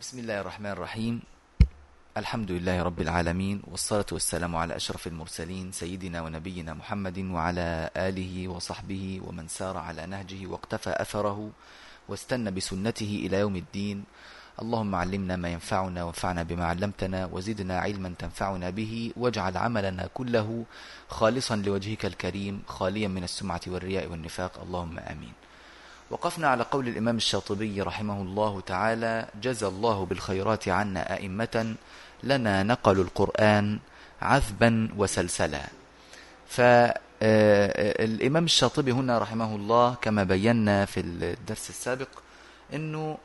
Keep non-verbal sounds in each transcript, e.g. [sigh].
بسم الله الرحمن الرحيم. الحمد لله رب العالمين والصلاة والسلام على أشرف المرسلين سيدنا ونبينا محمد وعلى آله وصحبه ومن سار على نهجه واقتفى أثره واستنى بسنته إلى يوم الدين. اللهم علمنا ما ينفعنا وانفعنا بما علمتنا وزدنا علما تنفعنا به واجعل عملنا كله خالصا لوجهك الكريم خاليا من السمعة والرياء والنفاق. اللهم آمين. وقفنا على قول الإمام الشاطبي رحمه الله تعالى جزى الله بالخيرات عنا أئمة لنا نقلوا القرآن عذبا وسلسلا. فالإمام الشاطبي هنا رحمه الله كما بينا في الدرس السابق أنه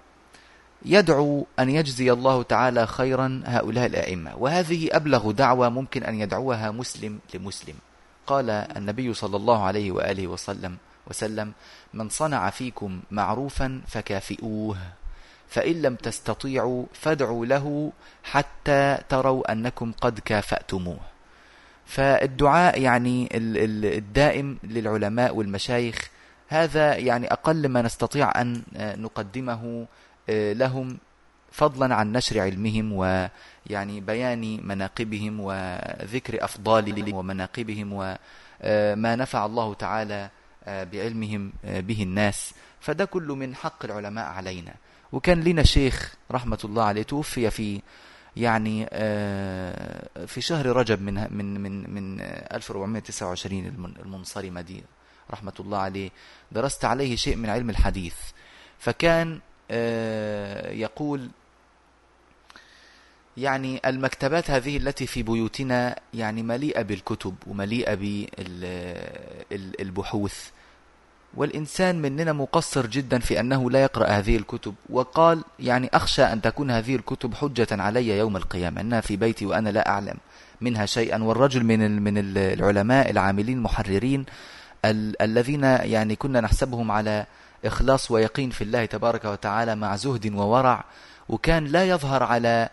يدعو أن يجزي الله تعالى خيرا هؤلاء الأئمة وهذه أبلغ دعوة ممكن أن يدعوها مسلم لمسلم. قال النبي صلى الله عليه وآله وسلم وسلم من صنع فيكم معروفا فكافئوه فإن لم تستطيعوا فادعوا له حتى تروا أنكم قد كافأتموه. فالدعاء يعني الدائم للعلماء والمشايخ هذا يعني أقل ما نستطيع أن نقدمه لهم فضلا عن نشر علمهم ويعني بيان مناقبهم وذكر أفضالهم ومناقبهم وما نفع الله تعالى بعلمهم به الناس. فده كله من حق العلماء علينا. وكان لنا شيخ رحمة الله عليه توفي في يعني في شهر رجب من من من من 1429 المنصرمة دي رحمة الله عليه. درست عليه شيء من علم الحديث. فكان يقول يعني المكتبات هذه التي في بيوتنا يعني مليئة بالكتب ومليئة بالبحوث والإنسان مننا مقصر جدا في أنه لا يقرأ هذه الكتب وقال يعني أخشى أن تكون هذه الكتب حجة علي يوم القيامة أنها في بيتي وأنا لا أعلم منها شيئا. والرجل من من العلماء العاملين المحررين ال الذين يعني كنا نحسبهم على إخلاص ويقين في الله تبارك وتعالى مع زهد وورع وكان لا يظهر على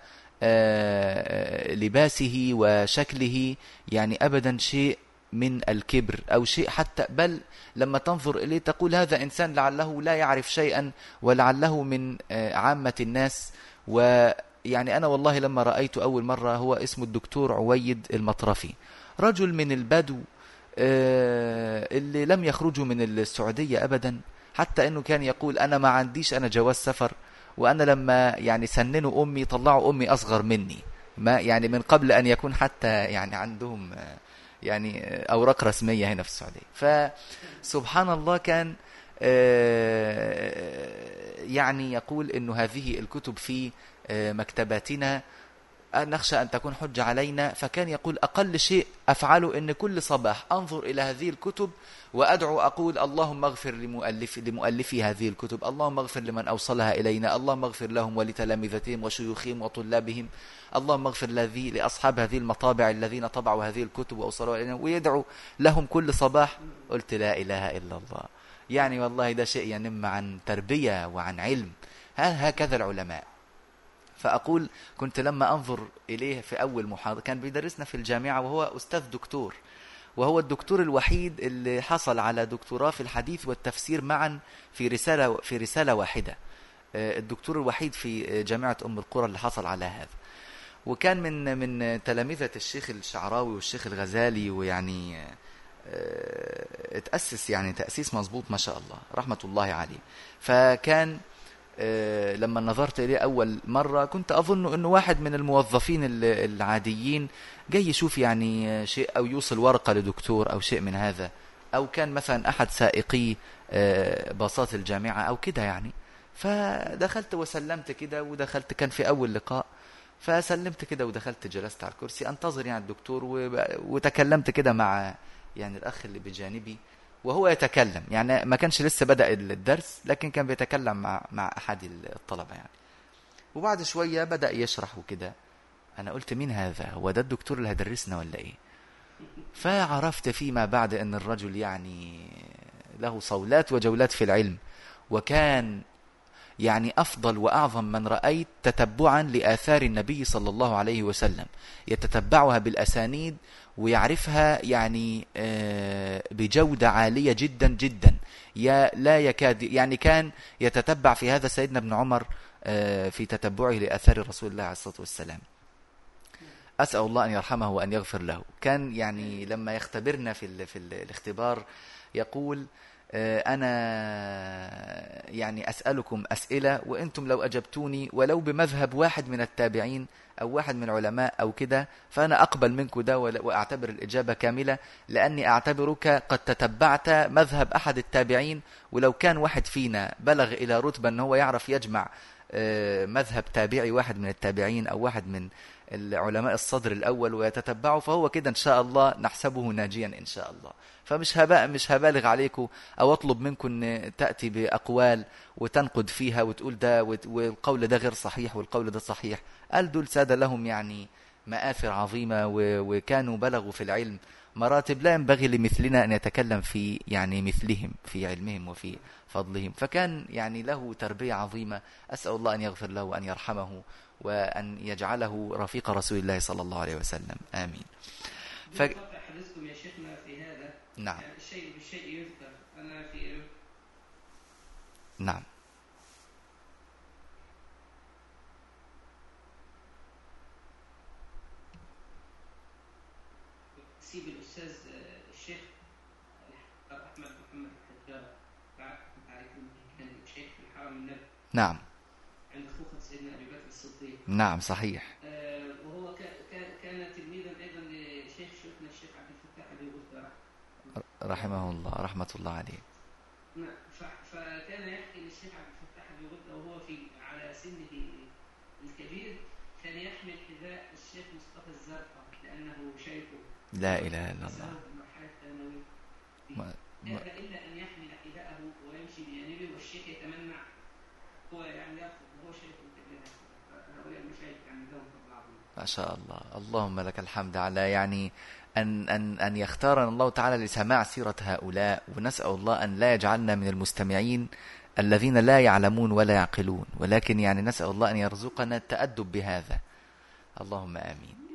لباسه وشكله يعني أبدا شيء من الكبر أو شيء حتى بل لما تنظر إليه تقول هذا إنسان لعله لا يعرف شيئا ولعله من عامة الناس. ويعني أنا والله لما رأيت أول مرة هو اسمه الدكتور عويد المطرفي. رجل من البدو اللي لم يخرجوا من السعودية أبدا حتى أنه كان يقول أنا ما عنديش أنا جواز سفر وأنا لما يعني سننوا أمي طلعوا أمي أصغر مني. ما يعني من قبل أن يكون حتى يعني عندهم يعني أوراق رسمية هنا في السعودية. فسبحان الله كان يعني يقول أنه هذه الكتب في مكتباتنا نخشى أن تكون حجة علينا. فكان يقول أقل شيء أفعله أن كل صباح أنظر إلى هذه الكتب وأدعو أقول اللهم اغفر لمؤلف لمؤلفي هذه الكتب. اللهم اغفر لمن أوصلها إلينا. اللهم اغفر لهم ولتلامذتهم وشيوخهم وطلابهم. اللهم اغفر لذي لأصحاب هذه المطابع الذين طبعوا هذه الكتب وأوصلوها إلينا. ويدعو لهم كل صباح. قلت لا إله إلا الله. يعني والله ده شيء ينم عن تربية وعن علم. هكذا العلماء. فأقول كنت لما أنظر إليه في أول محاضرة كان بيدرسنا في الجامعة وهو أستاذ دكتور وهو الدكتور الوحيد اللي حصل على دكتوراه في الحديث والتفسير معا في رسالة في رسالة واحدة. الدكتور الوحيد في جامعة أم القرى اللي حصل على هذا. وكان من من تلامذة الشيخ الشعراوي والشيخ الغزالي ويعني اتأسس يعني تأسيس مظبوط ما شاء الله رحمة الله عليه. فكان لما نظرت إليه أول مرة كنت أظن أنه واحد من الموظفين العاديين جاي يشوف يعني شيء أو يوصل ورقة لدكتور أو شيء من هذا أو كان مثلا أحد سائقي باصات الجامعة أو كده يعني. فدخلت وسلمت كده ودخلت كان في أول لقاء. فسلمت كده ودخلت جلست على الكرسي. أنتظر يعني الدكتور وتكلمت كده مع يعني الأخ اللي بجانبي. وهو يتكلم. يعني ما كانش لسه بدأ الدرس لكن كان بيتكلم مع مع أحد الطلبة يعني. وبعد شوية بدأ يشرح وكده. أنا قلت مين هذا؟ هو ده الدكتور اللي هيدرسنا ولا إيه؟ فعرفت فيما بعد أن الرجل يعني له صولات وجولات في العلم. وكان يعني أفضل وأعظم من رأيت تتبعا لآثار النبي صلى الله عليه وسلم. يتتبعها بالأسانيد ويعرفها يعني بجودة عالية جدا جدا. يا لا يكاد يعني كان يتتبع في هذا سيدنا ابن عمر آه، في تتبعه لأثار رسول الله عليه الصلاة والسلام. أسأل الله أن يرحمه وأن يغفر له. كان يعني لما يختبرنا في, في ال الاختبار يقول آه، أنا يعني أسألكم أسئلة وأنتم لو أجبتوني ولو بمذهب واحد من التابعين أو واحد من العلماء أو كده فأنا أقبل منك ده وأعتبر الإجابة كاملة لأني أعتبرك قد تتبعت مذهب أحد التابعين ولو كان واحد فينا بلغ إلى رتبة أنه هو يعرف يجمع آه، مذهب تابعي واحد من التابعين أو واحد من العلماء الصدر الأول ويتتبعه فهو كده إن شاء الله نحسبه ناجيا إن شاء الله. فمش هباء مش هبالغ عليكم أو أطلب منكم أن تأتي بأقوال وتنقد فيها وتقول ده والقول ده غير صحيح والقول ده صحيح. قال دول سادة لهم يعني مآثر عظيمة وكانوا بلغوا في العلم مراتب لا ينبغي لمثلنا أن يتكلم في يعني مثلهم في علمهم وفي فضلهم. فكان يعني له تربية عظيمة. أسأل الله أن يغفر له وأن يرحمه وأن يجعله رفيق رسول الله صلى الله عليه وسلم. آمين. ف... يا شيخنا في هذا نعم. الشيء بالشيء يذكر. أنا في نعم. سيب الأستاذ الشيخ أحمد محمد الحجار. تعرفون كان الشيخ في الحرم النبوي نعم. نعم صحيح آه، وهو كان تلميذا أيضا لشيخ شيخنا الشيخ عبد الفتاح ابي غفار رحمه الله رحمه الله عليه. نعم فكان يحكي للشيخ عبد الفتاح ابي غفار وهو في على سنه الكبير كان يحمل حذاء الشيخ مصطفى الزرقاء لأنه شيخه. لا إله إلا الله. ما ما إلا أن يحمل حذاءه ويمشي بجانبه والشيخ يتمنع. هو يعني ياخذ وهو شيخ ما شاء الله. اللهم لك الحمد على يعني أن, أن, أن يختارنا الله تعالى لسماع سيرة هؤلاء ونسأل الله أن لا يجعلنا من المستمعين الذين لا يعلمون ولا يعقلون. ولكن يعني نسأل الله أن يرزقنا التأدب بهذا. اللهم آمين.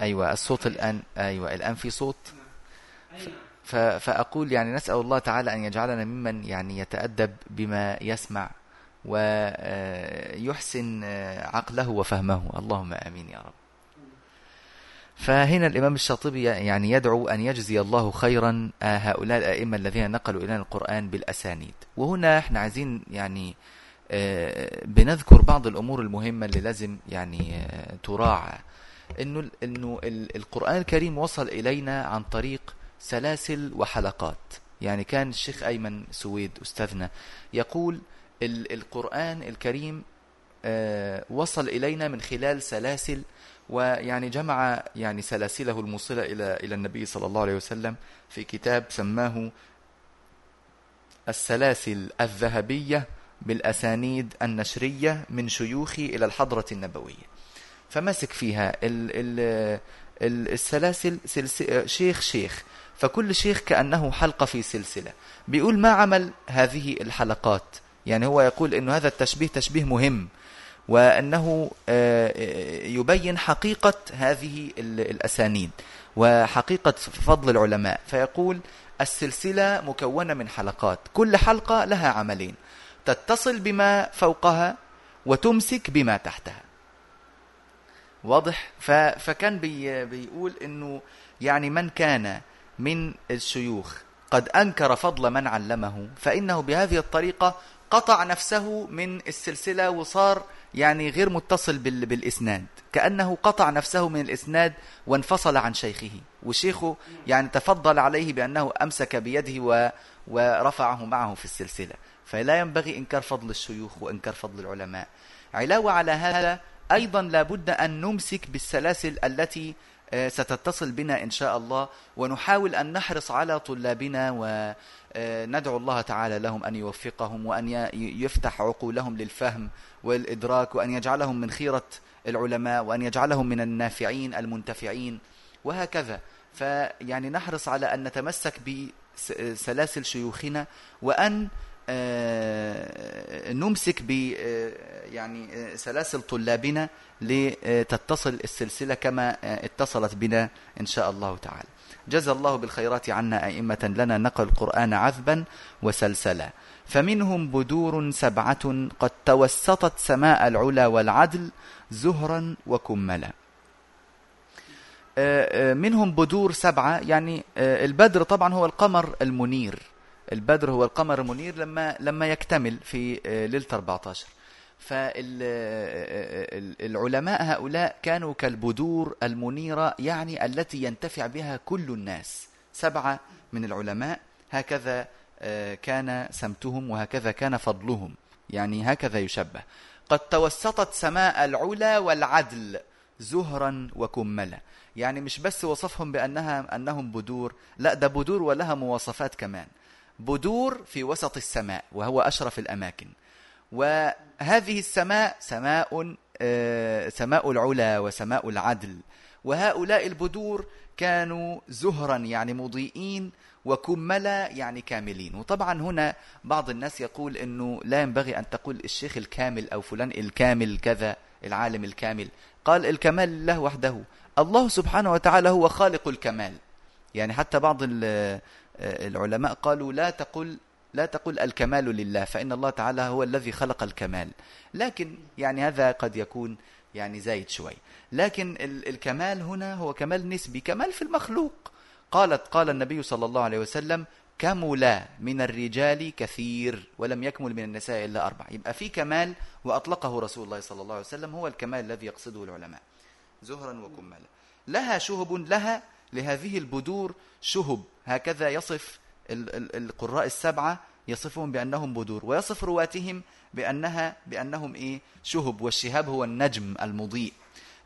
أيوة الصوت الآن أيوة الآن في صوت. فأقول يعني نسأل الله تعالى أن يجعلنا ممن يعني يتأدب بما يسمع ويحسن عقله وفهمه. اللهم آمين يا رب. فهنا الإمام الشاطبي يعني يدعو أن يجزي الله خيرا هؤلاء الأئمة الذين نقلوا إلينا القرآن بالأسانيد. وهنا إحنا عايزين يعني بنذكر بعض الأمور المهمة اللي لازم يعني تراعى. إنه إنه القرآن الكريم وصل إلينا عن طريق سلاسل وحلقات. يعني كان الشيخ أيمن سويد أستاذنا يقول القرآن الكريم آه، وصل إلينا من خلال سلاسل ويعني جمع يعني سلاسله الموصلة إلى إلى النبي صلى الله عليه وسلم في كتاب سماه السلاسل الذهبية بالأسانيد النشرية من شيوخي إلى الحضرة النبوية. فمسك فيها ال ال السلاسل شيخ شيخ فكل شيخ كأنه حلقة في سلسلة. بيقول ما عمل هذه الحلقات؟ يعني هو يقول أنه هذا التشبيه تشبيه مهم وأنه آه، يبين حقيقة هذه الأسانيد وحقيقة فضل العلماء. فيقول السلسلة مكونة من حلقات كل حلقة لها عملين تتصل بما فوقها وتمسك بما تحتها. واضح؟ فكان بي بيقول إنه يعني من كان من الشيوخ قد أنكر فضل من علمه فإنه بهذه الطريقة قطع نفسه من السلسلة وصار يعني غير متصل بالإسناد كأنه قطع نفسه من الإسناد وانفصل عن شيخه وشيخه يعني تفضل عليه بأنه أمسك بيده و ورفعه معه في السلسلة. فلا ينبغي إنكار فضل الشيوخ وإنكار فضل العلماء. علاوة على هذا أيضا لابد أن نمسك بالسلاسل التي آه، ستتصل بنا إن شاء الله ونحاول أن نحرص على طلابنا وندعو آه، الله تعالى لهم أن يوفقهم وأن يفتح عقولهم للفهم والإدراك وأن يجعلهم من خيرة العلماء وأن يجعلهم من النافعين المنتفعين وهكذا. فيعني نحرص على أن نتمسك بسلاسل شيوخنا وأن نمسك ب آه، يعني آه، سلاسل طلابنا لتتصل السلسلة كما اتصلت بنا إن شاء الله تعالى. جزى الله بالخيرات عنا أئمة لنا نقل القرآن عذبا وسلسلا. فمنهم بدور سبعة قد توسطت سماء العلا والعدل زهرا وكملا. منهم بدور سبعة يعني البدر طبعا هو القمر المنير. البدر هو القمر المنير لما لما يكتمل في آه، ليلة 14 فالعلماء هؤلاء كانوا كالبدور المنيرة يعني التي ينتفع بها كل الناس. سبعة من العلماء هكذا آه، كان سمتهم وهكذا كان فضلهم. يعني هكذا يشبه. قد توسطت سماء العلا والعدل زهرا وكملا. يعني مش بس وصفهم بأنها أنهم بدور لا ده بدور ولها مواصفات كمان. بدور في وسط السماء وهو أشرف الأماكن. وهذه السماء سماء آه، سماء العلا وسماء العدل. وهؤلاء البدور كانوا زهرا يعني مضيئين وكملا يعني كاملين. وطبعا هنا بعض الناس يقول إنه لا ينبغي أن تقول الشيخ الكامل أو فلان الكامل كذا العالم الكامل. قال الكمال لله وحده. الله سبحانه وتعالى هو خالق الكمال. يعني حتى بعض العلماء قالوا لا تقل لا تقل الكمال لله فإن الله تعالى هو الذي خلق الكمال. لكن يعني هذا قد يكون يعني زايد شوي. لكن الكمال هنا هو كمال نسبي كمال في المخلوق. قالت قال النبي صلى الله عليه وسلم كمل من الرجال كثير ولم يكمل من النساء إلا أربع. يبقى في كمال وأطلقه رسول الله صلى الله عليه وسلم هو الكمال الذي يقصده العلماء. زهرا وكملا لها شهب لها لهذه البدور شهب. هكذا يصف القراء السبعة يصفهم بأنهم بدور ويصف رواتهم بأنها بأنهم إيه؟ شهب. والشهاب هو النجم المضيء.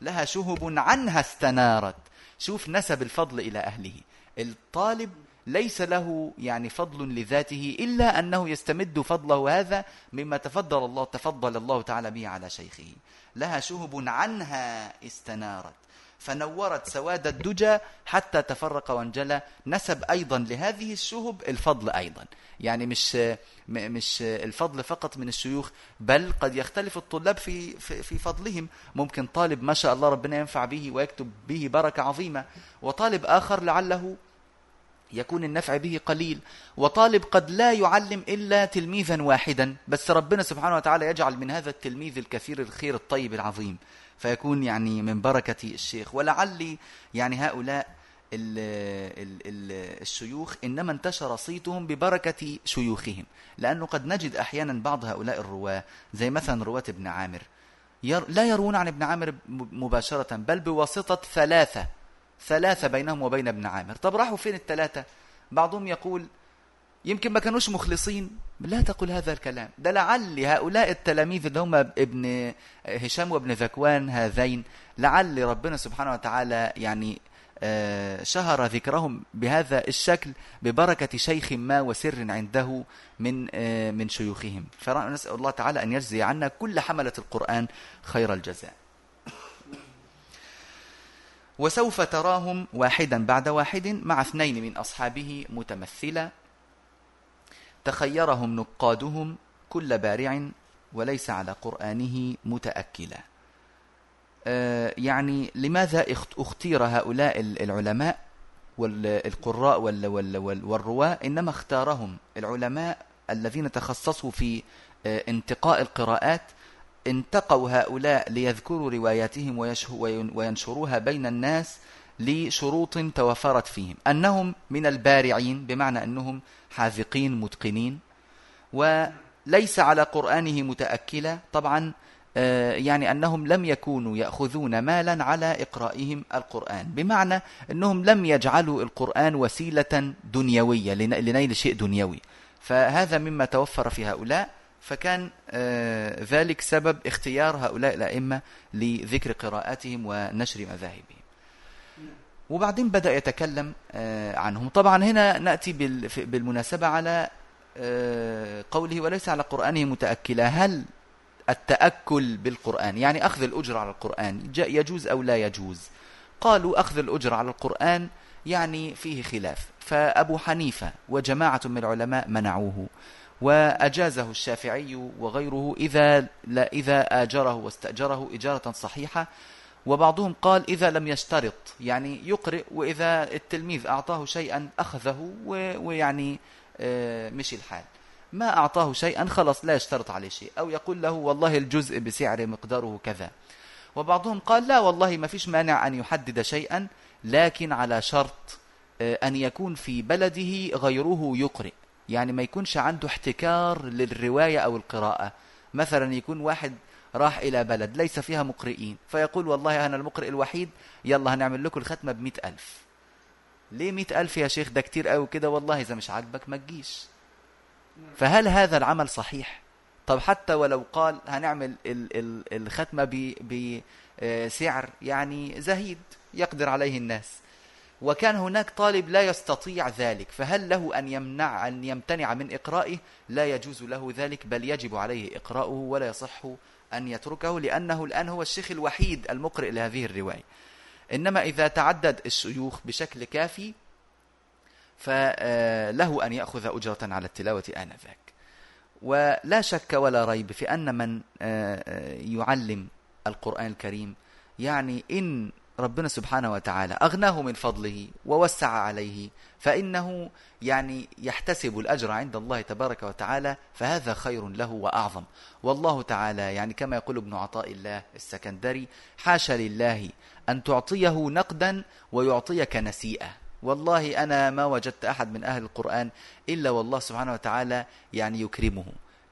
لها شهب عنها استنارت. شوف نسب الفضل إلى أهله. الطالب ليس له يعني فضل لذاته إلا أنه يستمد فضله هذا مما تفضل الله تفضل الله تعالى به على شيخه. لها شهب عنها استنارت. فنورت سواد الدجى حتى تفرق وانجلى. نسب أيضا لهذه الشهب الفضل أيضا. يعني مش مش الفضل فقط من الشيوخ بل قد يختلف الطلاب في في فضلهم. ممكن طالب ما شاء الله ربنا ينفع به ويكتب به بركة عظيمة. وطالب آخر لعله يكون النفع به قليل. وطالب قد لا يعلم إلا تلميذا واحدا. بس ربنا سبحانه وتعالى يجعل من هذا التلميذ الكثير الخير الطيب العظيم. فيكون يعني من بركة الشيخ. ولعلي يعني هؤلاء ال ال ال الشيوخ إنما انتشر صيتهم ببركة شيوخهم لأنه قد نجد أحيانا بعض هؤلاء الرواة زي مثلا رواة ابن عامر لا يروون عن ابن عامر مباشرة بل بواسطة ثلاثة ثلاثة بينهم وبين ابن عامر. طب راحوا فين الثلاثة؟ بعضهم يقول يمكن ما كانوش مخلصين. لا تقل هذا الكلام. ده لعل هؤلاء التلاميذ اللي هم ابن هشام وابن ذكوان هذين لعل ربنا سبحانه وتعالى يعني آه، شهر ذكرهم بهذا الشكل ببركة شيخ ما وسر عنده من آه، من شيوخهم. فنسأل الله تعالى أن يجزي عنا كل حملة القرآن خير الجزاء. وسوف تراهم واحدا بعد واحد مع اثنين من أصحابه متمثلا تخيرهم نقادهم كل بارع وليس على قرآنه متأكلا. آه، يعني لماذا اختير هؤلاء العلماء والقراء والرواة؟ إنما اختارهم العلماء الذين تخصصوا في آه، انتقاء القراءات انتقوا هؤلاء ليذكروا رواياتهم وينشروها بين الناس لشروط توفرت فيهم أنهم من البارعين بمعنى أنهم حاذقين متقنين وليس على قرآنه متأكلة. طبعا آه، يعني أنهم لم يكونوا يأخذون مالا على إقرائهم القرآن بمعنى أنهم لم يجعلوا القرآن وسيلة دنيوية لنيل شيء دنيوي. فهذا مما توفر في هؤلاء فكان آه، ذلك سبب اختيار هؤلاء الأئمة لذكر قراءاتهم ونشر مذاهبهم. وبعدين بدأ يتكلم آه، عنهم. طبعا هنا نأتي بالمناسبة على آه، قوله وليس على قرآنه متأكلا. هل التأكل بالقرآن يعني أخذ الأجر على القرآن يجوز أو لا يجوز؟ قالوا أخذ الأجر على القرآن يعني فيه خلاف. فأبو حنيفة وجماعة من العلماء منعوه وأجازه الشافعي وغيره إذا, لا إذا آجره واستأجره إجارة صحيحة وبعضهم قال إذا لم يشترط يعني يقرئ وإذا التلميذ أعطاه شيئا أخذه ويعني آه، مشي الحال. ما أعطاه شيئا خلص لا يشترط عليه شيء. أو يقول له والله الجزء بسعر مقداره كذا. وبعضهم قال لا والله ما فيش مانع أن يحدد شيئا لكن على شرط آه، أن يكون في بلده غيره يقرئ. يعني ما يكونش عنده احتكار للرواية أو القراءة. مثلا يكون واحد راح إلى بلد ليس فيها مقرئين. فيقول والله أنا المقرئ الوحيد يلا هنعمل لكم الختمة بمئة ألف. ليه مئة ألف يا شيخ؟ ده كتير قوي كده والله إذا مش عاجبك ما تجيش. فهل هذا العمل صحيح؟ طب حتى ولو قال هنعمل الختمة بسعر يعني زهيد يقدر عليه الناس. وكان هناك طالب لا يستطيع ذلك فهل له أن يمنع أن يمتنع من إقرائه؟ لا يجوز له ذلك بل يجب عليه إقراؤه ولا يصح أن يتركه لأنه الآن هو الشيخ الوحيد المقرئ لهذه الرواية. إنما إذا تعدد الشيوخ بشكل كافي فله أن يأخذ أجرة على التلاوة آنذاك. ولا شك ولا ريب في أن من يعلم القرآن الكريم يعني إن ربنا سبحانه وتعالى أغناه من فضله ووسع عليه فإنه يعني يحتسب الأجر عند الله تبارك وتعالى فهذا خير له وأعظم. والله تعالى يعني كما يقول ابن عطاء الله السكندري حاشا لله أن تعطيه نقدا ويعطيك نسيئة. والله أنا ما وجدت أحد من أهل القرآن إلا والله سبحانه وتعالى يعني يكرمه.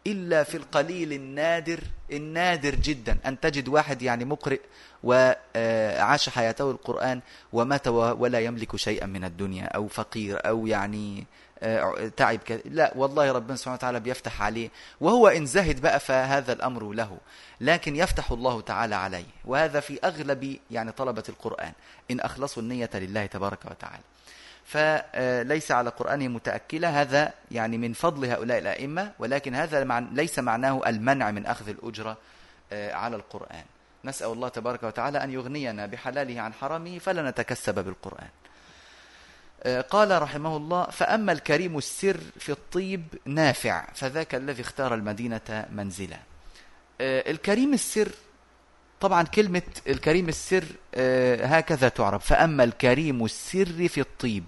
إلا في القليل النادر النادر جدا أن تجد واحد يعني مقرئ وعاش حياته القرآن ومات ولا يملك شيئا من الدنيا أو فقير أو يعني آه، تعب كذا لا والله ربنا سبحانه وتعالى بيفتح عليه وهو إن زهد بقى فهذا الأمر له لكن يفتح الله تعالى عليه. وهذا في أغلب يعني طلبة القرآن إن أخلصوا النية لله تبارك وتعالى. فليس على قرآنه متأكلة هذا يعني من فضل هؤلاء الأئمة ولكن هذا ليس معناه المنع من أخذ الأجرة آه، على القرآن. نسأل الله تبارك وتعالى أن يغنينا بحلاله عن حرمه فلا نتكسب بالقرآن. آه، قال رحمه الله فأما الكريم السر في الطيب نافع فذاك الذي اختار المدينة منزلا. آه، الكريم السر طبعا كلمة الكريم السر هكذا تعرف فأما الكريم السر في الطيب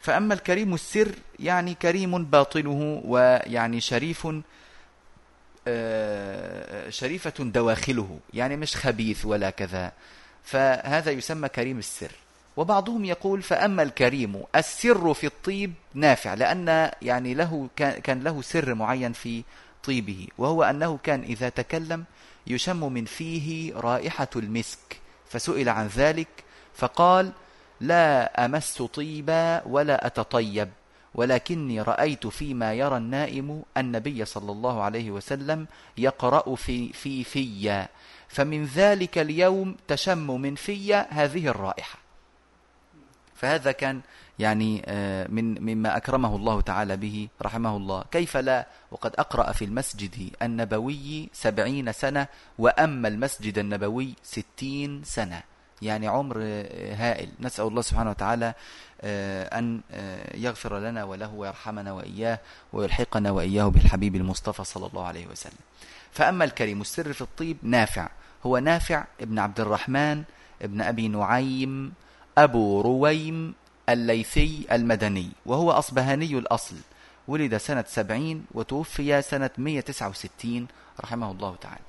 فأما الكريم السر يعني كريم باطنه ويعني شريف آه، شريفة دواخله يعني مش خبيث ولا كذا. فهذا يسمى كريم السر. وبعضهم يقول فأما الكريم السر في الطيب نافع لأن يعني له كان له سر معين في طيبه وهو أنه كان إذا تكلم يشم من فيه رائحة المسك. فسئل عن ذلك فقال لا أمس طيبا ولا أتطيب. ولكني رأيت فيما يرى النائم النبي صلى الله عليه وسلم يقرأ في في في. فمن ذلك اليوم تشم من في هذه الرائحة. فهذا كان يعني آه، من مما أكرمه الله تعالى به رحمه الله. كيف لا؟ وقد أقرأ في المسجد النبوي سبعين سنة وأما المسجد النبوي ستين سنة. يعني عمر هائل. نسأل الله سبحانه وتعالى آه، أن آه، يغفر لنا وله ويرحمنا وإياه ويلحقنا وإياه بالحبيب المصطفى صلى الله عليه وسلم. فأما الكريم السر في الطيب نافع. هو نافع ابن عبد الرحمن ابن أبي نعيم أبو رويم الليثي المدني وهو أصبهاني الأصل. ولد سنة سبعين وتوفي سنة 169 رحمه الله تعالى.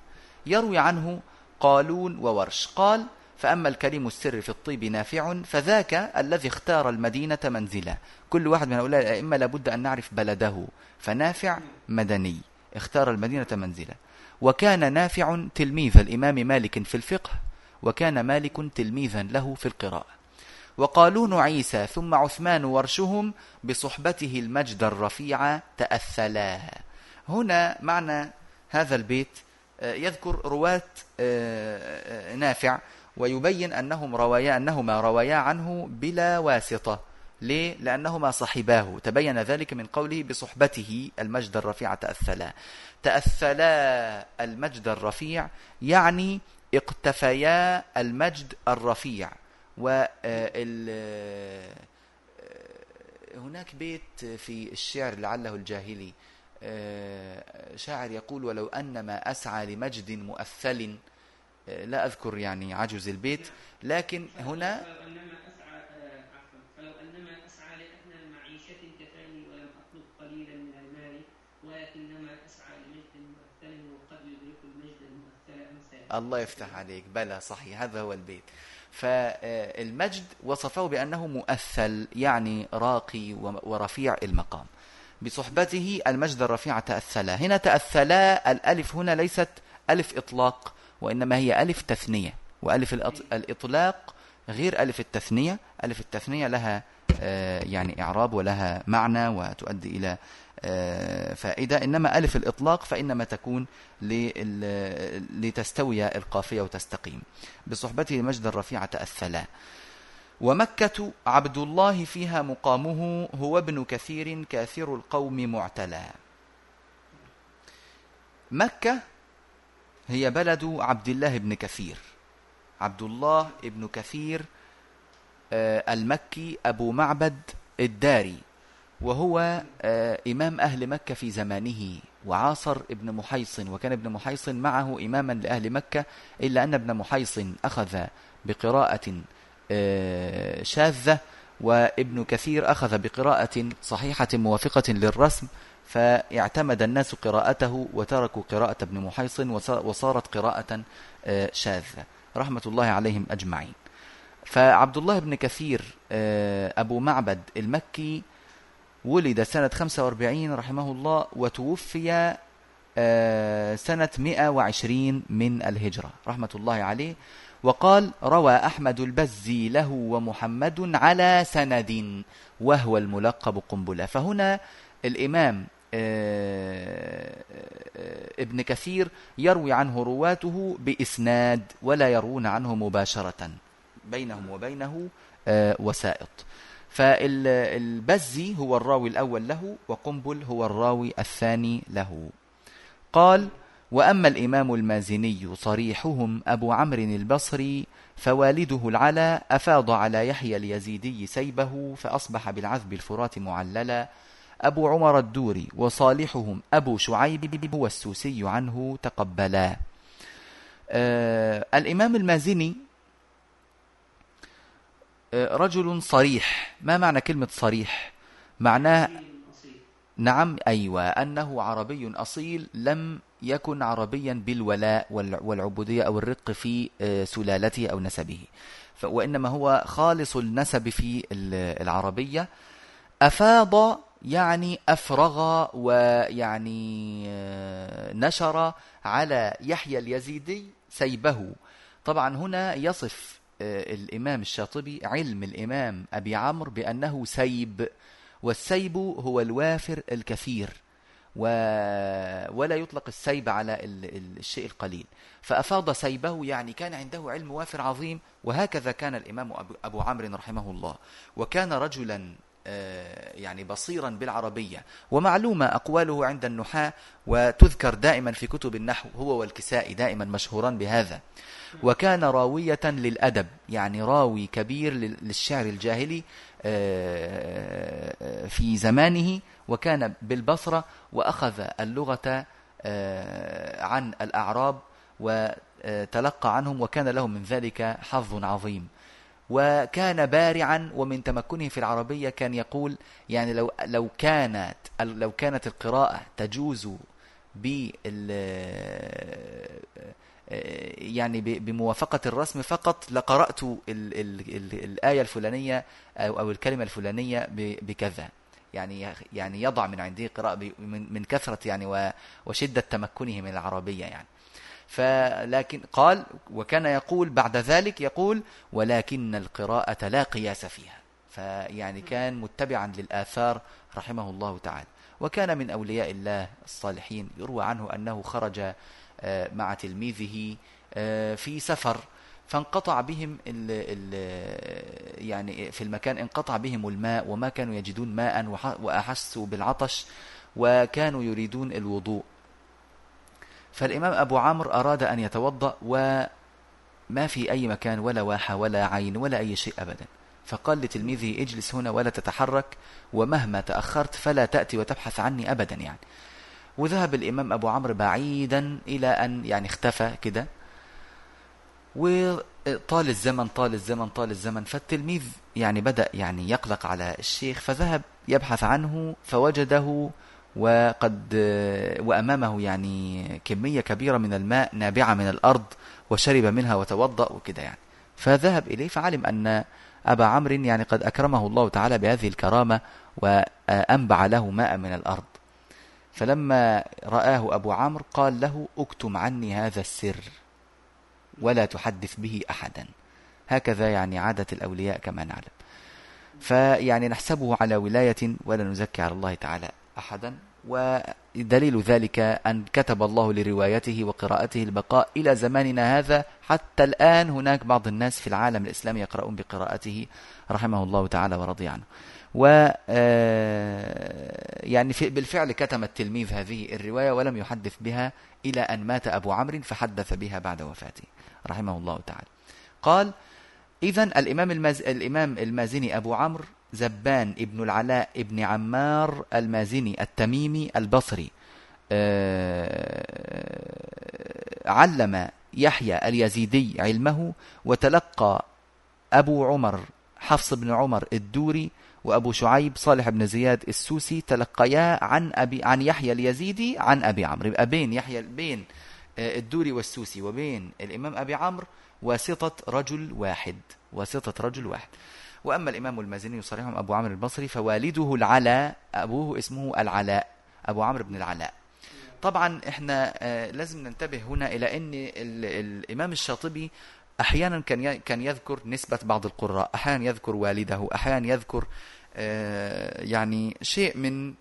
يروي عنه قالون وورش. قال فأما الكريم السر في الطيب نافع فذاك الذي اختار المدينة منزلا. كل واحد من هؤلاء الأئمة لابد أن نعرف بلده. فنافع مدني. اختار المدينة منزلا. وكان نافع تلميذ الإمام مالك في الفقه وكان مالك تلميذا له في القراءة. وقالون عيسى ثم عثمان ورشهم بصحبته المجد الرفيع تأثلا. هنا معنى هذا البيت آه، يذكر رواة آه، آه، نافع. ويبين أنهم روايا أنهما روايا عنه بلا واسطة. ليه؟ لأنهما صحباه. تبين ذلك من قوله بصحبته المجد الرفيع تأثلا. تأثلا المجد الرفيع يعني اقتفيا المجد الرفيع. و هناك بيت في الشعر لعله الجاهلي. آه، شاعر يقول ولو أن ما أسعى لمجد مؤثل آه، لا أذكر يعني عجز البيت لكن هنا آه، الله يفتح عليك. بلى صحيح. هذا هو البيت. فالمجد وصفه بأنه مؤثل يعني راقي ورفيع المقام. بصحبته المجد الرفيع تأثلا. هنا تأثلا الألف هنا ليست ألف إطلاق. وإنما هي ألف تثنية وألف الإطلاق غير ألف التثنية. ألف التثنية لها آه، يعني إعراب ولها معنى وتؤدي إلى آه، فائدة. إنما ألف الإطلاق فإنما تكون لتستوي القافية وتستقيم. بصحبته المجد الرفيع تأثلا ومكة عبد الله فيها مقامه هو ابن كثير كاثر القوم معتلى. مكة هي بلد عبد الله بن كثير. عبد الله بن كثير آه، المكي أبو معبد الداري وهو آه، إمام أهل مكة في زمانه وعاصر ابن محيصن وكان ابن محيصن معه إماما لأهل مكة إلا أن ابن محيصن أخذ بقراءة آه، شاذة وابن كثير أخذ بقراءة صحيحة موافقة للرسم فاعتمد الناس قراءته وتركوا قراءة ابن محيصن وص- وصارت قراءة آه، شاذة. رحمة الله عليهم أجمعين. فعبد الله بن كثير آه، أبو معبد المكي ولد سنة 45 رحمه الله وتوفي آه، سنة 120 من الهجرة. رحمة الله عليه. وقال روى أحمد البزي له ومحمد على سند وهو الملقب قنبلة. فهنا الإمام ابن كثير يروي عنه رواته بإسناد ولا يروون عنه مباشرة بينهم وبينه آه، وسائط. فالبزي هو الراوي الأول له وقنبل هو الراوي الثاني له. قال وأما الإمام المازني صريحهم أبو عمرو البصري فوالده العلا أفاض على يحيى اليزيدي سيبه فأصبح بالعذب الفرات معللا أبو عمر الدوري وصالحهم أبو شعيب والسوسي عنه تقبلا. آه الإمام المازني آه رجل صريح. ما معنى كلمة صريح؟ معناه نعم أيوة أنه عربي أصيل لم يكن عربيا بالولاء والع- والعبودية أو الرق في آه، سلالته أو نسبه. وإنما هو خالص النسب في ال- العربية. أفاض يعني أفرغ ويعني آه، نشر على يحيى اليزيدي سيبه. طبعا هنا يصف آه، الإمام الشاطبي علم الإمام أبي عمرو بأنه سيب والسيب هو الوافر الكثير و... ولا يطلق السيب على ال... ال- الشيء القليل. فأفاض سيبه يعني كان عنده علم وافر عظيم وهكذا كان الإمام أبو, عمرو رحمه الله. وكان رجلا يعني بصيرا بالعربية. ومعلومة أقواله عند النحاة وتذكر دائما في كتب النحو هو والكسائي دائما مشهوران بهذا. وكان راوية للأدب يعني راوي كبير لل- للشعر الجاهلي آه، آه، في زمانه وكان بالبصرة وأخذ اللغة آه، عن الأعراب وتلقى عنهم وكان له من ذلك حظ عظيم. وكان بارعا ومن تمكنه في العربية كان يقول يعني لو لو كانت لو كانت القراءة تجوز بال يعني ب- بموافقة الرسم فقط لقرأت ال ال ال الآية الفلانية أو, أو الكلمة الفلانية ب- بكذا. يعني يعني يضع من عنده قراءة ب- من كثرة يعني وشدة تمكنه من العربية يعني. فلكن قال وكان يقول بعد ذلك يقول ولكن القراءة لا قياس فيها. فيعني كان متبعا للآثار رحمه الله تعالى. وكان من أولياء الله الصالحين. يروى عنه أنه خرج آه، مع تلميذه آه، في سفر فانقطع بهم ال ال يعني في المكان انقطع بهم الماء وما كانوا يجدون ماء وأحسوا بالعطش وكانوا يريدون الوضوء. فالإمام أبو عمرو أراد أن يتوضأ وما في أي مكان ولا واحة ولا عين ولا أي شيء أبدا. فقال لتلميذه اجلس هنا ولا تتحرك ومهما تأخرت فلا تأتي وتبحث عني أبدا يعني. وذهب الإمام أبو عمرو بعيدا إلى أن يعني اختفى كده. وطال الزمن طال الزمن طال الزمن. فالتلميذ يعني بدأ يعني يقلق على الشيخ فذهب يبحث عنه فوجده وقد وأمامه يعني كمية كبيرة من الماء نابعة من الأرض وشرب منها وتوضأ وكده يعني. فذهب إليه فعلم أن أبا عمرو يعني قد أكرمه الله تعالى بهذه الكرامة وأنبع له ماء من الأرض. فلما رآه أبو عمرو قال له أكتم عني هذا السر ولا تحدث به أحدا. هكذا يعني عادة الأولياء كما نعلم. فيعني نحسبه على ولاية ولا نزكي على الله تعالى. أحدا ودليل ذلك أن كتب الله لروايته وقراءته البقاء إلى زماننا هذا. حتى الآن هناك بعض الناس في العالم الإسلامي يقرؤون بقراءته رحمه الله تعالى ورضي عنه. و يعني بالفعل كتم التلميذ هذه الرواية ولم يحدث بها إلى أن مات أبو عمرو فحدث بها بعد وفاته رحمه الله تعالى. قال إذا الإمام, الماز... الإمام المازني أبو عمرو زبان ابن العلاء ابن عمار المازني التميمي البصري علم يحيى اليزيدي علمه وتلقى أبو عمر حفص بن عمر الدوري وأبو شعيب صالح بن زياد السوسي تلقيا عن أبي عن يحيى اليزيدي عن أبي عمرو. يبقى بين يحيى بين الدوري والسوسي وبين الإمام أبي عمرو واسطة رجل واحد واسطة رجل واحد. وأما الإمام المازني يصرحهم أبو عمرو البصري فوالده العلاء أبوه اسمه العلاء أبو عمرو بن العلاء. طبعا إحنا لازم ننتبه هنا إلى أن الإمام الشاطبي أحيانا كان كان يذكر نسبة بعض القراء أحيانا يذكر والده أحيانا يذكر يعني شيء من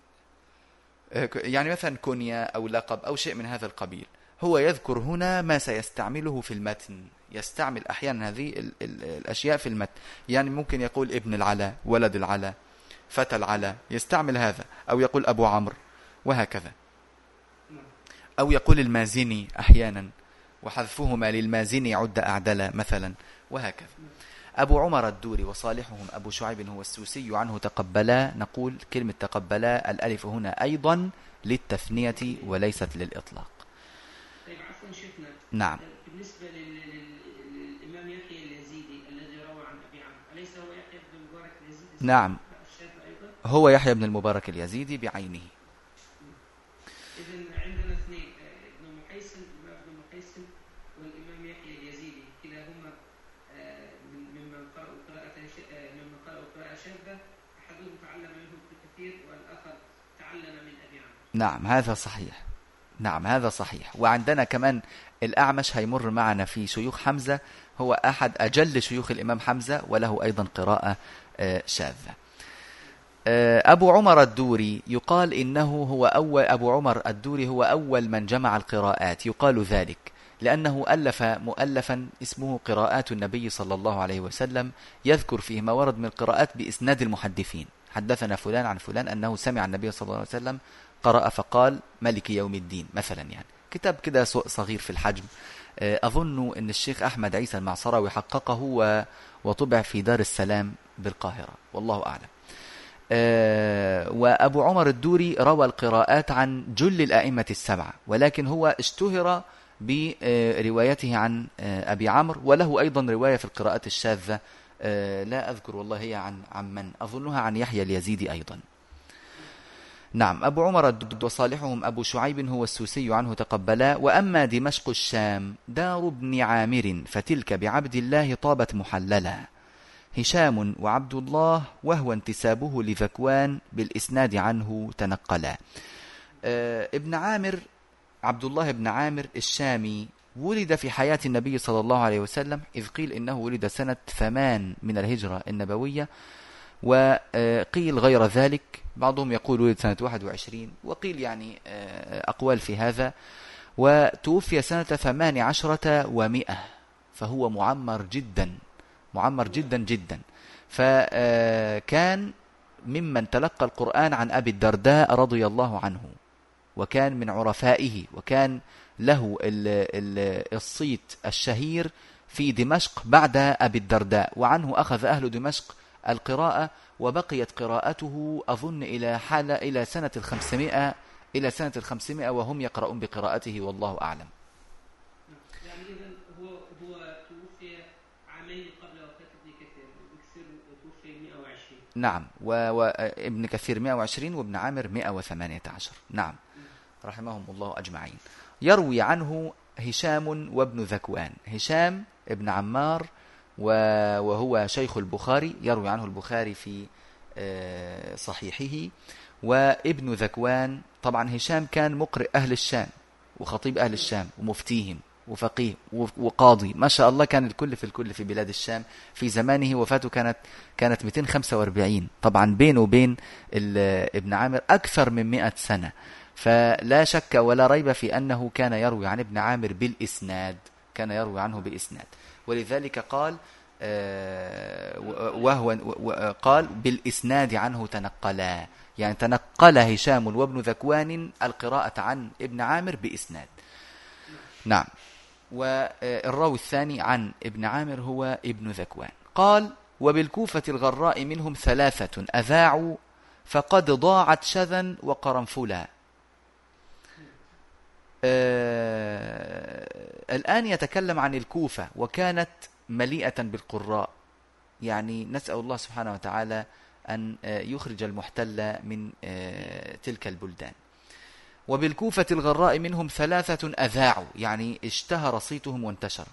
يعني مثلا كنية أو لقب أو شيء من هذا القبيل. هو يذكر هنا ما سيستعمله في المتن. يستعمل أحيانا هذه ال ال الأشياء في المتن. يعني ممكن يقول ابن العلا ولد العلا فتى العلا. يستعمل هذا. أو يقول أبو عمرو وهكذا. أو يقول المازني أحيانا وحذفهما للمازني عد أعدل مثلا وهكذا. أبو عمر الدوري وصالحهم أبو شعيب هو السوسي عنه تقبلا. نقول كلمة تقبلا الألف هنا أيضا للتثنية وليست للإطلاق. نعم. بالنسبة للإمام يحيى اليزيدي الذي روى عن أبي عمرو أليس هو يحيى بن المبارك اليزيدي؟ نعم. هو يحيى بن المبارك اليزيدي بعينه. إذا عندنا اثنين ابن محيسن ابن محيسن والإمام يحيى اليزيدي كلاهما ممن قرأوا قراءة ممن قرأوا قراءة شاذة أحدهم تعلم منه كثير والآخر تعلم من أبي عمرو. نعم هذا صحيح. نعم هذا صحيح. وعندنا كمان الأعمش هيمر معنا في شيوخ حمزة. هو أحد أجل شيوخ الإمام حمزة وله أيضا قراءة شاذة. أبو عمر الدوري يقال إنه هو أول أبو عمر الدوري هو أول من جمع القراءات. يقال ذلك لأنه ألف مؤلفا اسمه قراءات النبي صلى الله عليه وسلم. يذكر فيه ما ورد من القراءات بإسناد المحدثين. حدثنا فلان عن فلان أنه سمع النبي صلى الله عليه وسلم قرأ فقال ملك يوم الدين مثلا يعني. كتاب كده صغير في الحجم. أظن أن الشيخ أحمد عيسى المعصراوي حققه وطبع في دار السلام بالقاهرة. والله أعلم. وأبو عمر الدوري روى القراءات عن جل الأئمة السبعة ولكن هو اشتهر بروايته عن أبي عمرو وله أيضا رواية في القراءات الشاذة لا أذكر والله هي عن عن من أظنها عن يحيى اليزيدي أيضا. نعم أبو عمر الدود وصالحهم أبو شعيب هو السوسي عنه تقبلا. وأما دمشق الشام دار ابن عامر فتلك بعبد الله طابت محللا. هشام وعبد الله وهو انتسابه لذكوان بالإسناد عنه تنقلا. آه ابن عامر عبد الله بن عامر الشامي ولد في حياة النبي صلى الله عليه وسلم إذ قيل إنه ولد سنة ثمان من الهجرة النبوية. وقيل غير ذلك. بعضهم يقول ولد سنة 21 وقيل يعني أقوال في هذا. وتوفي سنة ثمان عشرة ومئة فهو معمر جدا معمر جدا جدا. فكان ممن تلقى القرآن عن أبي الدرداء رضي الله عنه وكان من عرفائه وكان له الصيت الشهير في دمشق بعد أبي الدرداء وعنه أخذ أهل دمشق القراءة وبقيت قراءته أظن إلى حالة إلى سنة الخمسمائة إلى سنة الخمسمائة وهم يقرؤون بقراءته والله أعلم. إذا هو هو توفي عامين قبل وفاة ابن كثير ابن كثير توفي 120 نعم وابن كثير 120 وابن عامر 118 نعم رحمهم الله أجمعين. يروي عنه هشام وابن ذكوان. هشام ابن عمار وهو شيخ البخاري يروي عنه البخاري في آه، صحيحه. وابن ذكوان طبعا هشام كان مقرئ أهل الشام وخطيب أهل الشام ومفتيهم وفقيه وقاضي. ما شاء الله كان الكل في الكل في بلاد الشام. في زمانه وفاته كانت كانت 245 طبعا بينه وبين ابن عامر أكثر من 100 سنة. فلا شك ولا ريب في أنه كان يروي عن ابن عامر بالإسناد كان يروي عنه بإسناد ولذلك قال آه، وهو و- قال بالإسناد عنه تنقلا. يعني تنقل هشام وابن ذكوان القراءة عن ابن عامر بإسناد. نعم. والراوي الثاني عن ابن عامر هو ابن ذكوان. قال وبالكوفة الغراء منهم ثلاثة أذاعوا فقد ضاعت شذا وقرنفلا. آه الآن يتكلم عن الكوفة وكانت مليئة بالقراء. يعني نسأل الله سبحانه وتعالى أن آه، يخرج المحتل من آه، تلك البلدان. وبالكوفة الغراء منهم ثلاثة أذاعوا يعني اشتهر صيتهم وانتشر.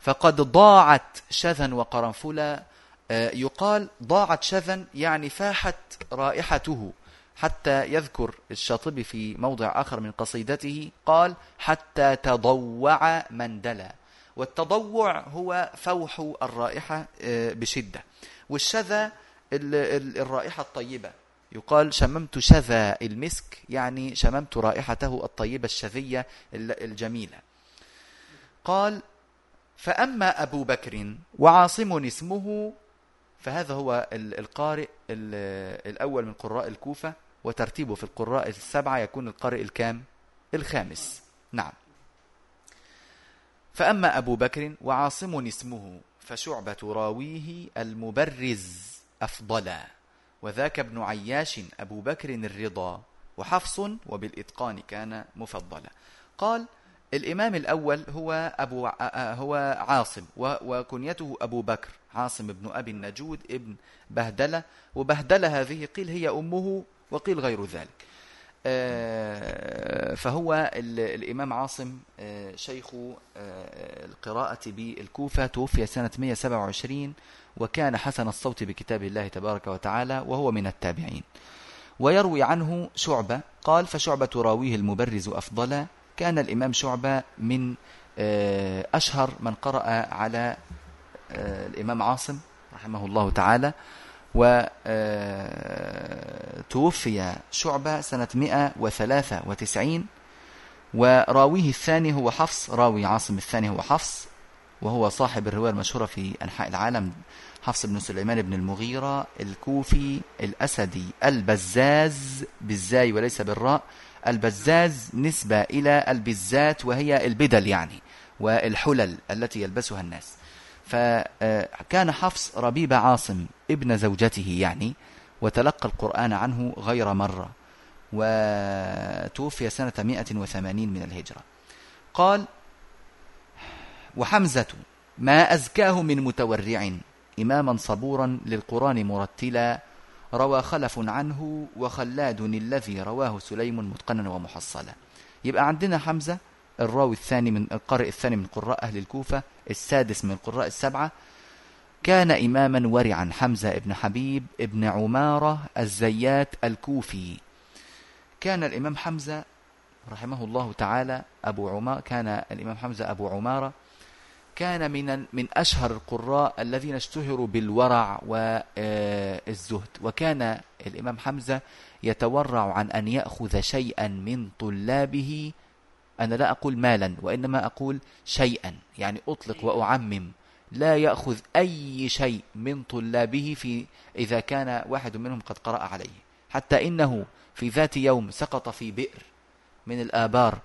فقد ضاعت شذا وقرنفلا آه، يقال ضاعت شذا يعني فاحت رائحته. حتى يذكر الشاطبي في موضع آخر من قصيدته قال حتى تضوع مندلا والتضوع هو فوح الرائحة آه، بشدة. والشذا ال- ال- الرائحة الطيبة. يقال شممت شذا المسك. يعني شممت رائحته الطيبة الشذية ال- الجميلة. قال فأما أبو بكر وعاصم اسمه فهذا هو ال- القارئ ال- الأول من قراء الكوفة وترتيبه في القراء السبعة يكون القارئ الكام؟ الخامس. نعم. فأما أبو بكر وعاصم اسمه فشعبة راويه المبرز أفضلا وذاك ابن عياش أبو بكر الرضا وحفص وبالإتقان كان مفضلا قال الإمام الأول هو أبو ع- هو عاصم وكنيته أبو بكر عاصم بن أبي النجود ابن بهدلة وبهدلة هذه قيل هي أمه وقيل غير ذلك. آه، فهو ال- الإمام عاصم آه، شيخ آه، القراءة بالكوفة توفي سنة 127 وكان حسن الصوت بكتاب الله تبارك وتعالى وهو من التابعين. ويروي عنه شعبة قال فشعبة راويه المبرز أفضل. كان الإمام شعبة من أشهر من قرأ على الإمام عاصم رحمه الله تعالى. وتوفي شعبة سنة 193 وراويه الثاني هو حفص راوي عاصم الثاني هو حفص وهو صاحب الرواية المشهورة في أنحاء العالم حفص بن سليمان بن المغيرة الكوفي الأسدي البزاز بالزاي وليس بالراء البزاز نسبة إلى البزات وهي البدل يعني والحلل التي يلبسها الناس. فكان حفص ربيب عاصم ابن زوجته يعني وتلقى القرآن عنه غير مرة وتوفي سنة 180 من الهجرة. قال وحمزة ما أزكاه من متورع إماما صبورا للقرآن مرتلا روى خلف عنه وخلاد الذي رواه سليم متقنا ومحصلا. يبقى عندنا حمزة الراوي الثاني من القارئ الثاني من قراء أهل الكوفة السادس من القراء السبعة كان إماما ورعا حمزة ابن حبيب ابن عمارة الزيات الكوفي. كان الإمام حمزة رحمه الله تعالى أبو عمارة كان الإمام حمزة أبو عمارة كان من من أشهر القراء الذين اشتهروا بالورع والزهد وكان الإمام حمزة يتورع عن أن يأخذ شيئا من طلابه أنا لا أقول مالا وإنما أقول شيئا يعني أطلق وأعمم. لا يأخذ أي شيء من طلابه في إذا كان واحد منهم قد قرأ عليه. حتى إنه في ذات يوم سقط في بئر من الآبار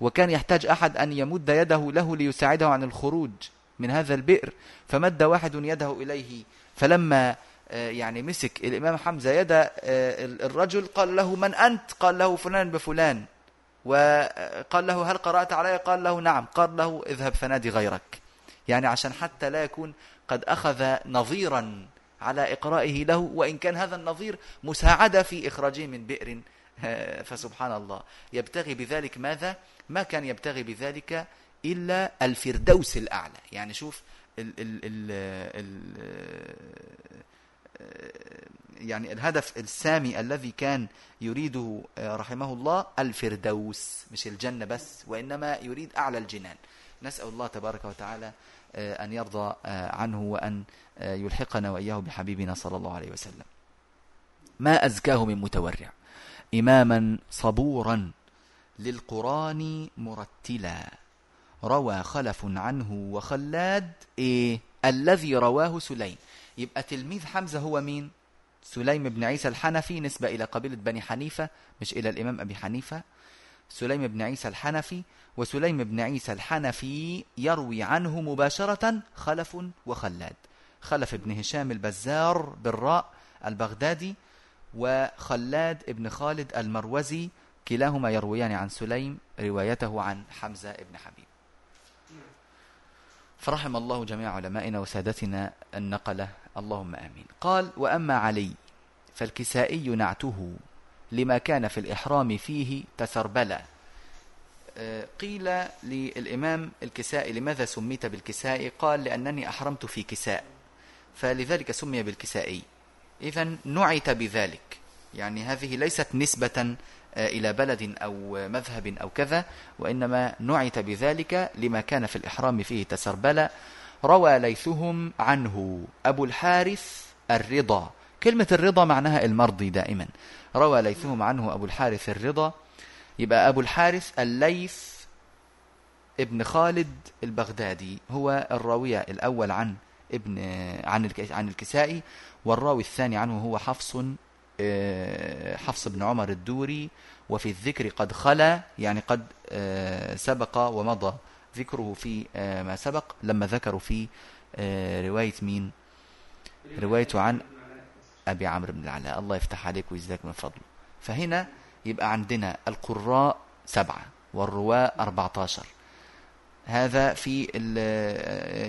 وكان يحتاج أحد أن يمد يده له ليساعده عن الخروج من هذا البئر فمد واحد يده إليه. فلما آه، يعني مسك الإمام حمزة يد آه، الرجل قال له من أنت؟ قال له فلان بفلان. وقال له هل قرأت علي؟ قال له نعم. قال له اذهب فنادي غيرك. يعني عشان حتى لا يكون قد أخذ نظيرا على إقرائه له وإن كان هذا النظير مساعدة في إخراجه من بئر. [laughs] فسبحان الله. يبتغي بذلك ماذا؟ ما كان يبتغي بذلك إلا الفردوس الأعلى. يعني شوف ال ال ال ال يعني الهدف السامي الذي كان يريده رحمه الله الفردوس مش الجنة بس وإنما يريد أعلى الجنان. نسأل الله تبارك وتعالى أن يرضى عنه وأن يلحقنا وإياه بحبيبنا صلى الله عليه وسلم. ما أزكاه من متورع؟ إماما صبورا للقرآن مرتلا. روى خلف عنه وخلاد إيه؟ الذي رواه سليم. يبقى تلميذ حمزة هو مين؟ سليم بن عيسى الحنفي نسبة إلى قبيلة بني حنيفة مش إلى الإمام أبي حنيفة. سليم بن عيسى الحنفي وسليم بن عيسى الحنفي يروي عنه مباشرة خلف وخلاد. خلف بن هشام البزار بالراء البغدادي وخلاد بن خالد المروزي كلاهما يرويان عن سليم روايته عن حمزة بن حبيب. فرحم الله جميع علمائنا وسادتنا النقلة. اللهم آمين. قال وأما علي فالكسائي نعته لما كان في الإحرام فيه تسربلا آه، قيل للإمام الكسائي لماذا سميت بالكسائي؟ قال لأنني أحرمت في كساء. فلذلك سمي بالكسائي. إذا نعت بذلك. يعني هذه ليست نسبة آه، إلى بلد أو مذهب أو كذا وإنما نعت بذلك لما كان في الإحرام فيه تسربلا روى ليثهم عنه أبو الحارث الرضا. كلمة الرضا معناها المرضي دائما. روى ليثهم عنه أبو الحارث الرضا. يبقى أبو الحارث الليث ابن خالد البغدادي هو الراوية الأول عن ابن عن عن الكسائي والراوي الثاني عنه هو حفص آه، حفص بن عمر الدوري. وفي الذكر قد خلا يعني قد آه، سبق ومضى. ذكره في آه، ما سبق لما ذكروا في رواية مين؟ روايته عن أبي عمرو بن العلاء. الله يفتح عليك ويزداك من فضله. فهنا يبقى عندنا القراء سبعة والرواة أربعة عشر هذا في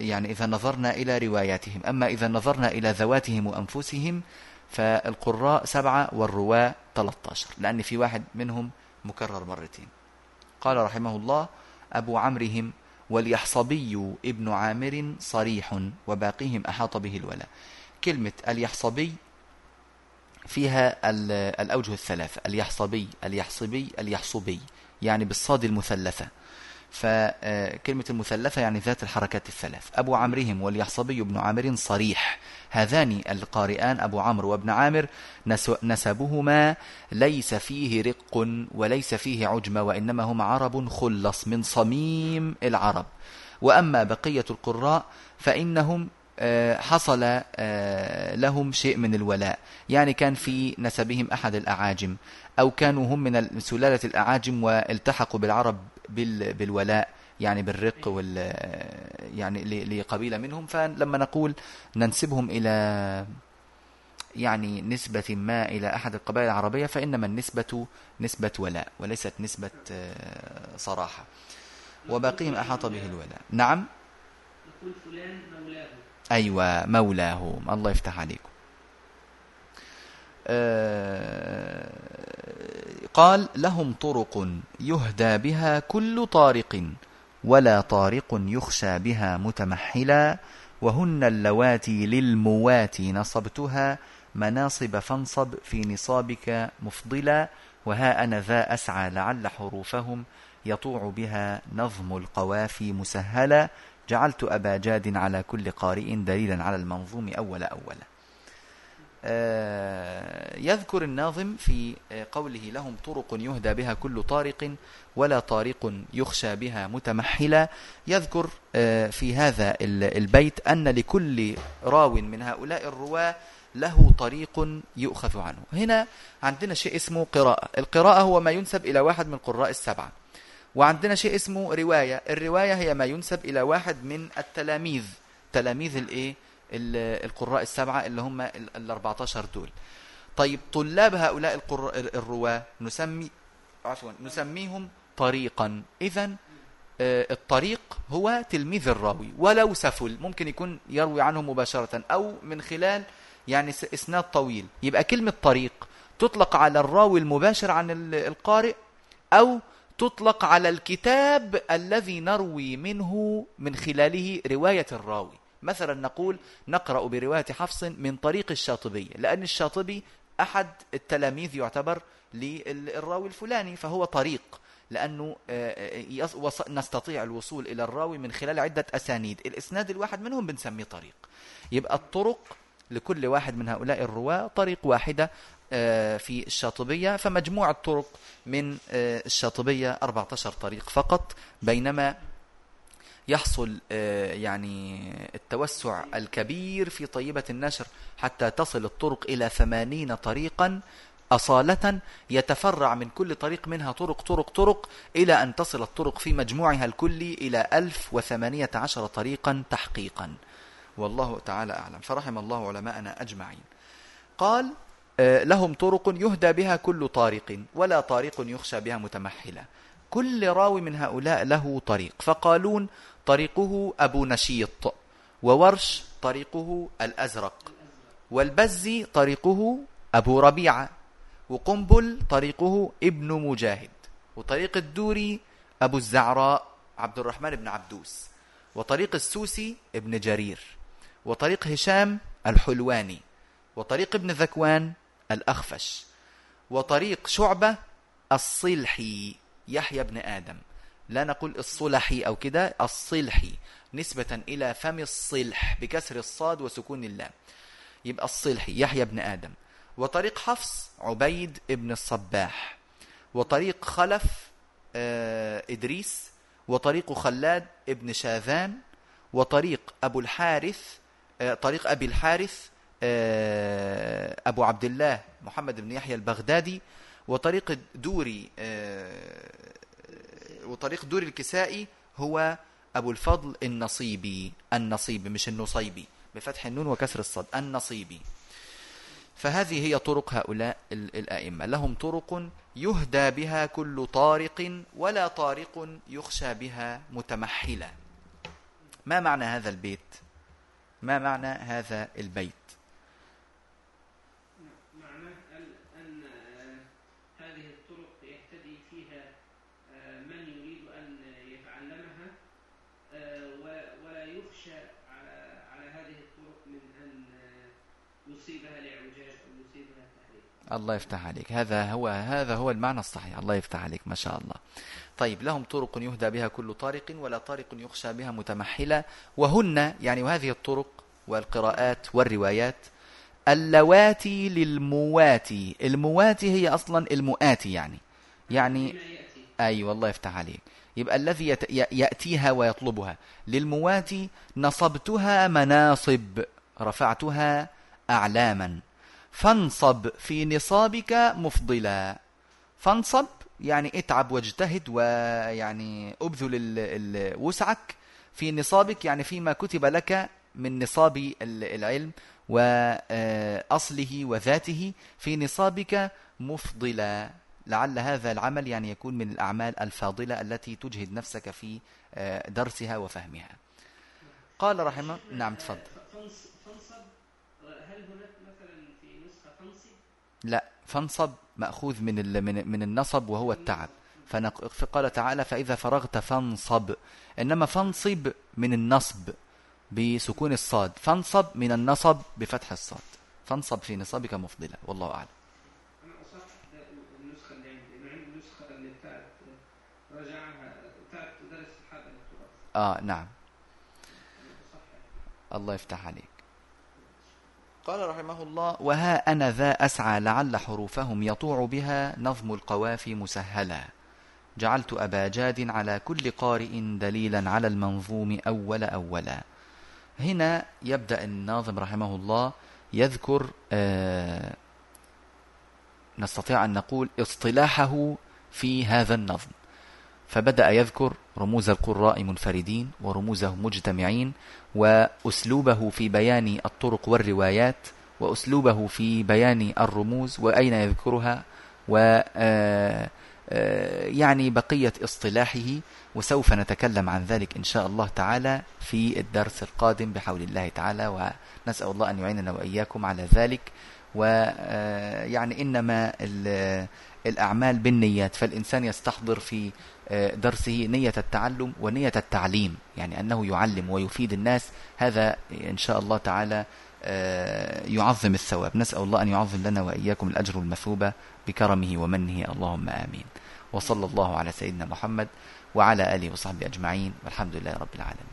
يعني إذا نظرنا إلى رواياتهم. أما إذا نظرنا إلى ذواتهم وأنفسهم فالقراء سبعة والرواة 13 لأن في واحد منهم مكرر مرتين. قال رحمه الله أبو عمرهم واليحصبي ابن عامر صريح وباقيهم أحاط به الولاء كلمة اليحصبي فيها الأوجه الثلاثة اليحصبي اليحصبي اليحصبي يعني بالصاد المثلثة. فكلمة المثلثة يعني ذات الحركات الثلاث. أبو عمرهم واليحصبي بن عامر صريح. هذان القارئان أبو عمرو وابن عامر نسبهما ليس فيه رق وليس فيه عجمة وإنما هم عرب خلص من صميم العرب. وأما بقية القراء فإنهم آه، حصل آه، لهم شيء من الولاء. يعني كان في نسبهم أحد الأعاجم أو كانوا هم من سلالة الأعاجم والتحقوا بالعرب بالولاء يعني بالرق وال يعني لقبيلة منهم. فلما نقول ننسبهم إلى يعني نسبة ما إلى أحد القبائل العربية فإنما النسبة نسبة ولاء وليست نسبة آه، صراحة. وباقيهم أحاط به الولاء. نعم؟ نقول فلان مولاه. أيوة مولاهم الله يفتح عليكم. آه، قال لهم طرق يهدى بها كل طارق ولا طارق يخشى بها متمحلا وهن اللواتي للمواتي نصبتها مناصب فانصب في نصابك مفضلا وها أنا ذا أسعى لعل حروفهم يطوع بها نظم القوافي مسهلا جعلت أبا جاد على كل قارئ دليلا على المنظوم أول أولا يذكر الناظم في قوله لهم طرق يهدى بها كل طارق ولا طارق يخشى بها متمحلا. يذكر آه، في هذا البيت أن لكل راو من هؤلاء الرواة له طريق يؤخذ عنه. هنا عندنا شيء اسمه قراءة. القراءة هو ما ينسب إلى واحد من قراء السبعة. وعندنا شيء اسمه رواية. الرواية هي ما ينسب إلى واحد من التلاميذ. تلاميذ الإيه؟ ال- القراء السبعة اللي هم ال 14 دول. طيب طلاب هؤلاء. الرواة نسمي عفوا نسميهم طريقا. إذا الطريق هو تلميذ الراوي. ولو سفل ممكن يكون يروي عنه مباشرة أو من خلال يعني إسناد طويل. يبقى كلمة طريق تطلق على الراوي المباشر عن ال- القارئ أو تطلق على الكتاب الذي نروي منه من خلاله رواية الراوي. مثلا نقول نقرأ برواية حفص من طريق الشاطبي لأن الشاطبي أحد التلاميذ يعتبر للراوي الفلاني فهو طريق لأنه آه، وص- نستطيع الوصول إلى الراوي من خلال عدة أسانيد. الإسناد الواحد منهم بنسميه طريق. يبقى الطرق لكل واحد من هؤلاء الرواة طريق واحدة آه، في الشاطبية فمجموع الطرق من آه، الشاطبية 14 طريق فقط بينما يحصل آه، يعني التوسع الكبير في طيبة النشر حتى تصل الطرق إلى ثمانين طريقا أصالة يتفرع من كل طريق منها طرق طرق طرق إلى أن تصل الطرق في مجموعها الكلي إلى ألف وثمانية عشر طريقا تحقيقا. والله تعالى أعلم. فرحم الله علماءنا أجمعين. قال آه، لهم طرق يهدى بها كل طارق ولا طارق يخشى بها متمحلة كل راوي من هؤلاء له طريق. فقالون طريقه أبو نشيط وورش طريقه الأزرق والبزي طريقه أبو ربيعة وقنبل طريقه ابن مجاهد وطريق الدوري أبو الزعراء عبد الرحمن بن عبدوس وطريق السوسي ابن جرير وطريق هشام الحلواني وطريق ابن ذكوان الأخفش وطريق شعبة الصلحي يحيى بن آدم. لا نقول الصلحي أو كده الصلحي نسبة إلى فم الصلح بكسر الصاد وسكون اللام. يبقى الصلحي يحيى بن آدم. وطريق حفص عبيد ابن الصباح. وطريق خلف آه إدريس. وطريق خلاد ابن شاذان. وطريق أبو الحارث آه طريق أبي الحارث آه أبو عبد الله محمد بن يحيى البغدادي. وطريق دوري آه وطريق دوري الكسائي هو أبو الفضل النصيبي. النصيبي مش النصيبي. بفتح النون وكسر الصاد. النصيبي. فهذه هي طرق هؤلاء ال- الأئمة. لهم طرق يهدى بها كل طارق ولا طارق يخشى بها متمحلا. ما معنى هذا البيت؟ ما معنى هذا البيت معناه أن- أن آه، هذه الطرق يهتدي فيها آه، من يريد أن يتعلمها آه، و- ولا يخشى على على هذه الطرق من أن آه، يصيبها لاعوجاج أو يصيبها تحريف الله يفتح عليك. هذا هو هذا هو المعنى الصحيح. الله يفتح عليك ما شاء الله. طيب لهم طرق يهدى بها كل طارق ولا طارق يخشى بها متمحلة وهن يعني وهذه الطرق والقراءات والروايات اللواتي للمواتي. المواتي هي أصلا المؤاتي يعني. يعني أي والله يفتح عليك. يبقى الذي يأتيها ويطلبها. للمواتي نصبتها مناصب رفعتها أعلاما. فانصب في نصابك مفضلا. فانصب يعني اتعب واجتهد ويعني أبذل وسعك في نصابك يعني فيما كتب لك من نصاب ال- العلم وأصله وذاته في نصابك مفضلا. لعل هذا العمل يعني يكون من الأعمال الفاضلة التي تجهد نفسك في آه، درسها وفهمها. قال رحمه نعم تفضل فانص- فانصب آه، هل هناك مثلا في نسخة فانصب لا فانصب مأخوذ من من النصب وهو التعب. فقال تعالى فإذا فرغت فانصب. إنما فانصب من النصب بسكون الصاد. فانصب من النصب بفتح الصاد. فانصب في نصابك مفضلا والله أعلم. آه نعم. الله يفتح عليك. قال رحمه الله وها أنا ذا أسعى لعل حروفهم يطوع بها نظم القوافي مسهلا. جعلت أبا جاد على كل قارئ دليلا على المنظوم أول أولا. هنا يبدأ الناظم رحمه الله يذكر آه نستطيع أن نقول اصطلاحه في هذا النظم. فبدأ يذكر رموز القراء منفردين ورموزهم مجتمعين وأسلوبه في بيان الطرق والروايات وأسلوبه في بيان الرموز وأين يذكرها و آه، آه، يعني بقية اصطلاحه وسوف نتكلم عن ذلك إن شاء الله تعالى في الدرس القادم بحول الله تعالى ونسأل الله أن يعيننا وإياكم على ذلك ويعني آه، إنما الأعمال بالنيات فالإنسان يستحضر في درسه نية التعلم ونية التعليم يعني أنه يعلم ويفيد الناس. هذا إن شاء الله تعالى يعظم الثواب. نسأل الله أن يعظم لنا وإياكم الأجر المثوبة بكرمه ومنه. اللهم آمين. وصلى الله على سيدنا محمد وعلى آله وصحبه أجمعين. والحمد لله رب العالمين.